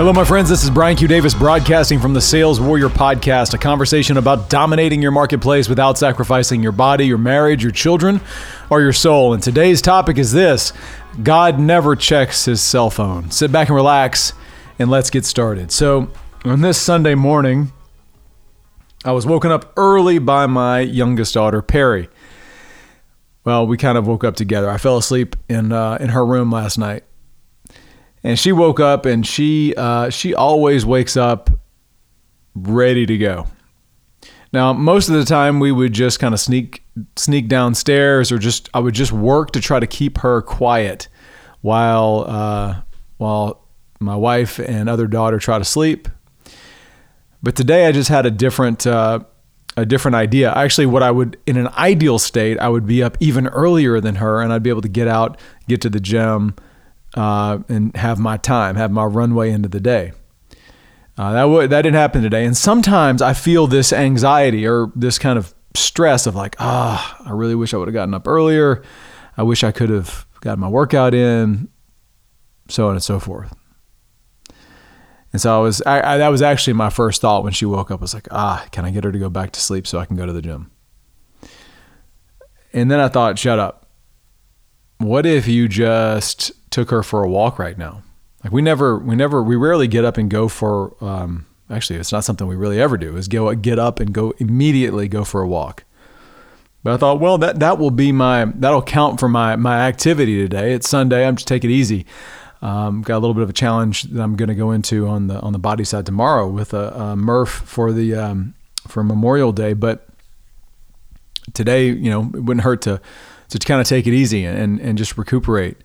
Hello, my friends. This is Brian Q. Davis broadcasting from the Sales Warrior Podcast, a conversation about dominating your marketplace without sacrificing your body, your marriage, your children, or your soul. And today's topic is this God never checks his cell phone. Sit back and relax, and let's get started. So, on this Sunday morning, I was woken up early by my youngest daughter, Perry. Well, we kind of woke up together. I fell asleep in uh, in her room last night and she woke up and she uh, she always wakes up ready to go. Now, most of the time we would just kind of sneak sneak downstairs, or just I would just work to try to keep her quiet while uh, while my wife and other daughter try to sleep. But today I just had a different uh, a different idea. Actually, what I would in an ideal state, I would be up even earlier than her, and I'd be able to get out, get to the gym uh, and have my time, have my runway into the day. Uh, that that didn't happen today, and sometimes I feel this anxiety or this kind of stress of like, ah, oh, I really wish I would have gotten up earlier. I wish I could have gotten my workout in, so on and so forth. And so I was, I, I, that was actually my first thought when she woke up. I was like, ah, can I get her to go back to sleep so I can go to the gym? And then I thought, shut up. What if you just took her for a walk right now. Like we never, we never, we rarely get up and go for. Um, actually, it's not something we really ever do. Is go get up and go immediately go for a walk. But I thought, well, that that will be my that'll count for my my activity today. It's Sunday. I'm just take it easy. Um, got a little bit of a challenge that I'm going to go into on the on the body side tomorrow with a, a Murph for the um, for Memorial Day. But today, you know, it wouldn't hurt to to kind of take it easy and and just recuperate.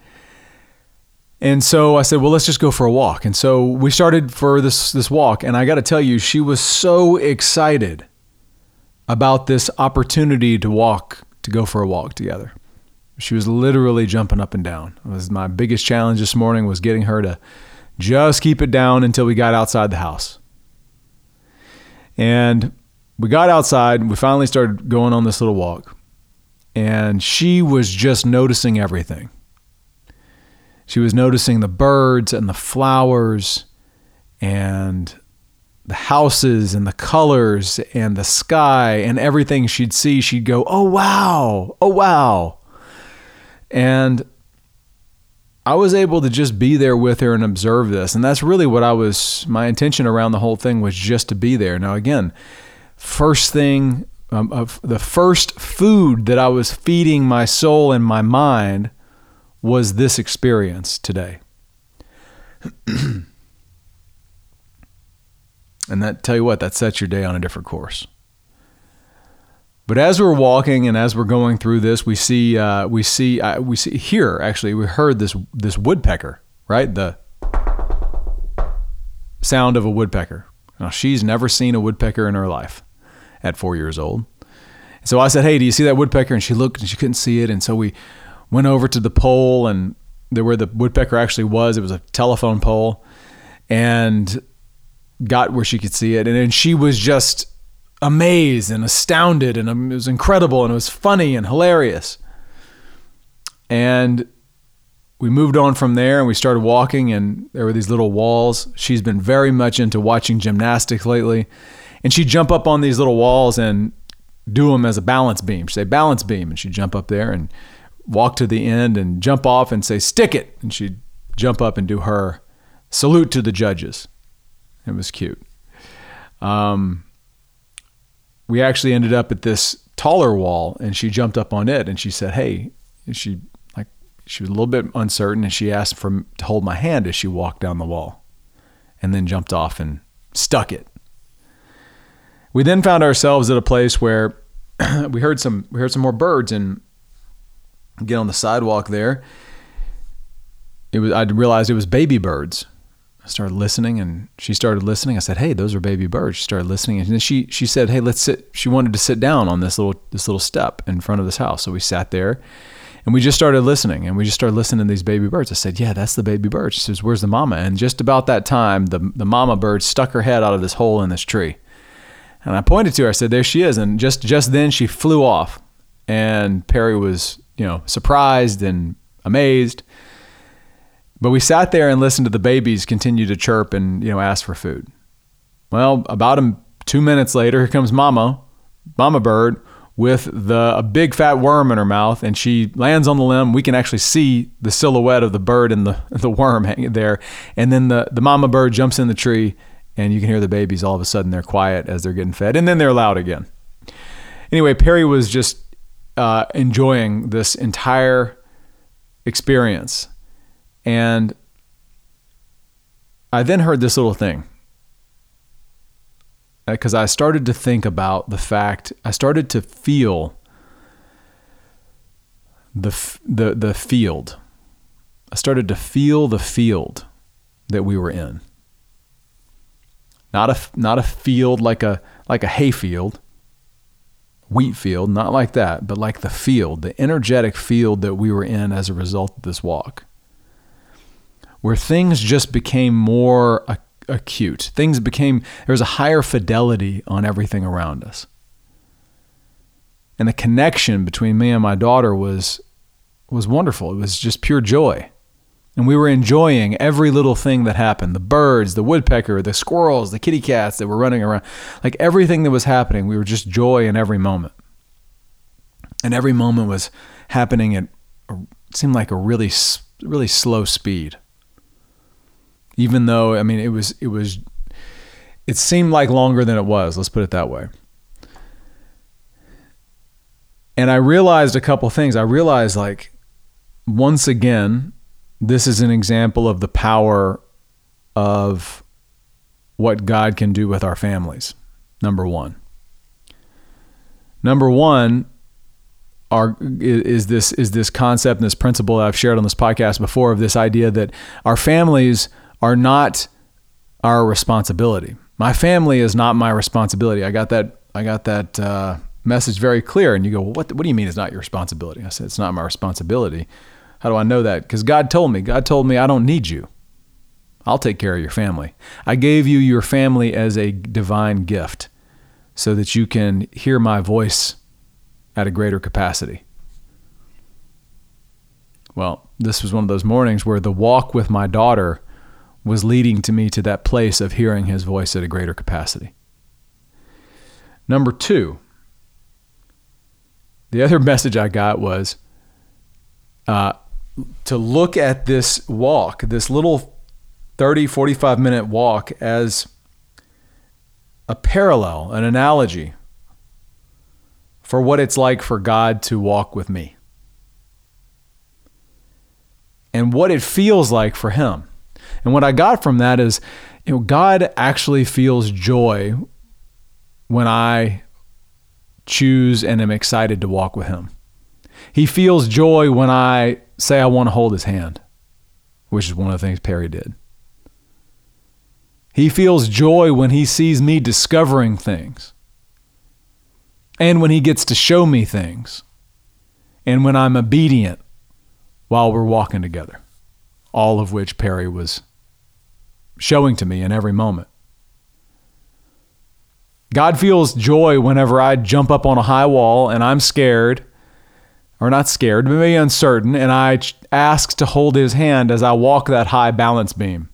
And so I said, well, let's just go for a walk. And so we started for this this walk, and I got to tell you, she was so excited about this opportunity to walk, to go for a walk together. She was literally jumping up and down. It was my biggest challenge this morning was getting her to just keep it down until we got outside the house. And we got outside, we finally started going on this little walk. And she was just noticing everything. She was noticing the birds and the flowers and the houses and the colors and the sky and everything she'd see. She'd go, Oh, wow. Oh, wow. And I was able to just be there with her and observe this. And that's really what I was, my intention around the whole thing was just to be there. Now, again, first thing, um, the first food that I was feeding my soul and my mind was this experience today? and that tell you what, that sets your day on a different course. But as we're walking and as we're going through this, we see uh, we see uh, we see here actually we heard this this woodpecker right the sound of a woodpecker. Now she's never seen a woodpecker in her life at four years old. So I said, "Hey, do you see that woodpecker?" And she looked and she couldn't see it. And so we went over to the pole and there where the woodpecker actually was, it was a telephone pole, and got where she could see it. And then she was just amazed and astounded, and it was incredible, and it was funny and hilarious. And we moved on from there and we started walking, and there were these little walls. She's been very much into watching gymnastics lately. And she'd jump up on these little walls and do them as a balance beam. She'd say, balance beam. And she'd jump up there and walk to the end and jump off and say, stick it. And she'd jump up and do her salute to the judges. It was cute. Um, we actually ended up at this taller wall and she jumped up on it and she said, Hey, she like, she was a little bit uncertain and she asked for to hold my hand as she walked down the wall and then jumped off and stuck it. We then found ourselves at a place where we heard some we heard some more birds and get on the sidewalk there. It was I realized it was baby birds. I started listening and she started listening. I said, "Hey, those are baby birds." She started listening and then she she said, "Hey, let's sit." She wanted to sit down on this little this little step in front of this house. So we sat there and we just started listening and we just started listening to these baby birds. I said, "Yeah, that's the baby bird." She says, "Where's the mama?" And just about that time, the the mama bird stuck her head out of this hole in this tree. And I pointed to her. I said, "There she is." And just just then she flew off. And Perry was you know, surprised and amazed. But we sat there and listened to the babies continue to chirp and, you know, ask for food. Well, about a, two minutes later, here comes Mama, Mama Bird, with the a big fat worm in her mouth, and she lands on the limb. We can actually see the silhouette of the bird and the the worm hanging there. And then the the mama bird jumps in the tree, and you can hear the babies. All of a sudden, they're quiet as they're getting fed, and then they're loud again. Anyway, Perry was just uh, enjoying this entire experience, and I then heard this little thing because I started to think about the fact I started to feel the the the field. I started to feel the field that we were in. Not a not a field like a like a hay field, wheat field, not like that, but like the field, the energetic field that we were in as a result of this walk. Where things just became more acute. Things became, there was a higher fidelity on everything around us. And the connection between me and my daughter was, was wonderful. It was just pure joy. And we were enjoying every little thing that happened the birds, the woodpecker, the squirrels, the kitty cats that were running around. Like everything that was happening, we were just joy in every moment. And every moment was happening at, it seemed like a really, really slow speed even though I mean it was it was it seemed like longer than it was. Let's put it that way. And I realized a couple things. I realized like once again, this is an example of the power of what God can do with our families. Number one. Number one, are is this is this concept and this principle that I've shared on this podcast before of this idea that our families are not our responsibility. My family is not my responsibility. I got that. I got that uh, message very clear. And you go, well, what? What do you mean it's not your responsibility? I said it's not my responsibility. How do I know that? Because God told me. God told me I don't need you. I'll take care of your family. I gave you your family as a divine gift so that you can hear my voice at a greater capacity. Well, this was one of those mornings where the walk with my daughter was leading to me to that place of hearing his voice at a greater capacity. Number two, the other message I got was uh, to look at this walk, this little 30, 45 minute walk, as a parallel, an analogy for what it's like for God to walk with me and what it feels like for Him. And what I got from that is, you know, God actually feels joy when I choose and am excited to walk with Him. He feels joy when I say I want to hold His hand, which is one of the things Perry did. He feels joy when he sees me discovering things and when he gets to show me things and when I'm obedient while we're walking together, all of which Perry was showing to me in every moment. God feels joy whenever I jump up on a high wall and I'm scared, or not scared, but maybe uncertain, and I ask to hold his hand as I walk that high balance beam.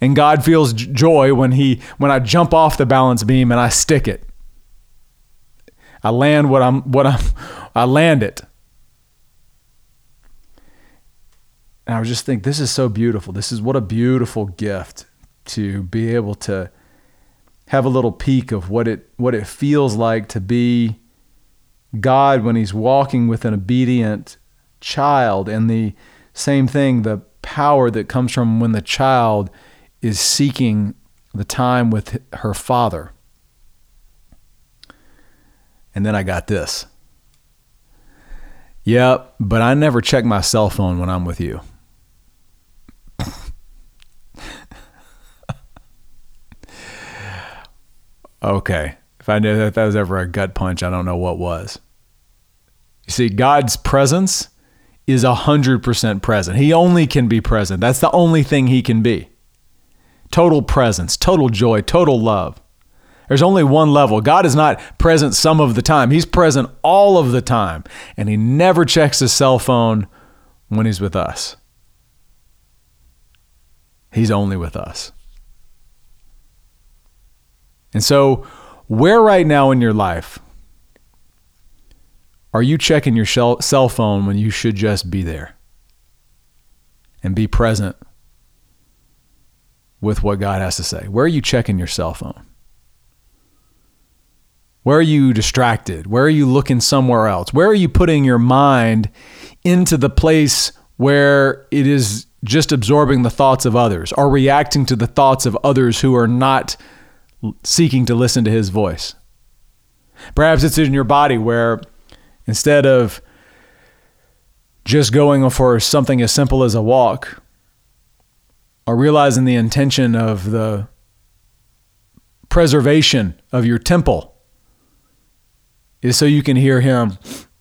And God feels joy when he when I jump off the balance beam and I stick it. I land what I'm what I'm I land it. And I was just think this is so beautiful. This is what a beautiful gift to be able to have a little peek of what it what it feels like to be God when he's walking with an obedient child and the same thing the power that comes from when the child is seeking the time with her father. And then I got this. Yep, but I never check my cell phone when I'm with you. okay. If I knew that that was ever a gut punch, I don't know what was. You see, God's presence is 100% present. He only can be present. That's the only thing He can be. Total presence, total joy, total love. There's only one level. God is not present some of the time, He's present all of the time. And He never checks His cell phone when He's with us. He's only with us. And so, where right now in your life are you checking your cell phone when you should just be there and be present with what God has to say? Where are you checking your cell phone? Where are you distracted? Where are you looking somewhere else? Where are you putting your mind into the place where it is just absorbing the thoughts of others or reacting to the thoughts of others who are not seeking to listen to his voice? Perhaps it's in your body where instead of just going for something as simple as a walk or realizing the intention of the preservation of your temple is so you can hear him.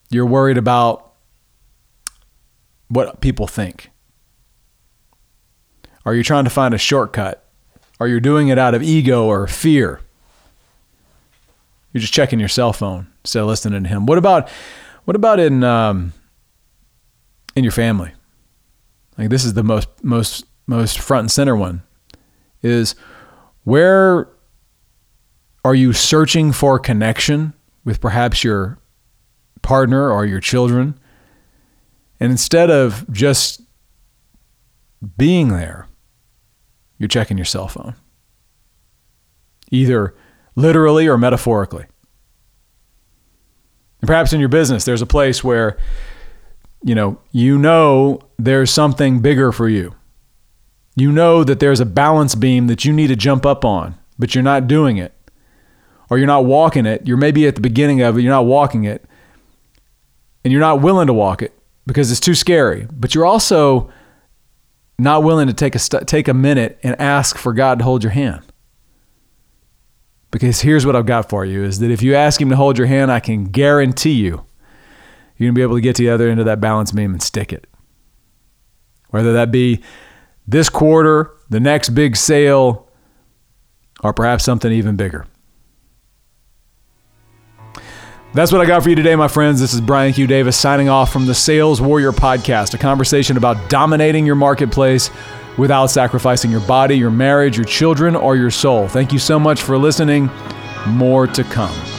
You're worried about what people think. Are you trying to find a shortcut? Are you doing it out of ego or fear? You're just checking your cell phone instead of listening to him. What about what about in um, in your family? Like this is the most most most front and center one. Is where are you searching for connection with perhaps your partner or your children. And instead of just being there, you're checking your cell phone, either literally or metaphorically. And perhaps in your business, there's a place where you know, you know there's something bigger for you. You know that there's a balance beam that you need to jump up on, but you're not doing it or you're not walking it, you're maybe at the beginning of it, you're not walking it, and you're not willing to walk it because it's too scary. But you're also not willing to take a st- take a minute and ask for God to hold your hand. Because here's what I've got for you is that if you ask him to hold your hand, I can guarantee you you're going to be able to get to the other end of that balance beam and stick it. Whether that be this quarter, the next big sale, or perhaps something even bigger. That's what I got for you today, my friends. This is Brian Q. Davis signing off from the Sales Warrior Podcast, a conversation about dominating your marketplace without sacrificing your body, your marriage, your children, or your soul. Thank you so much for listening. More to come.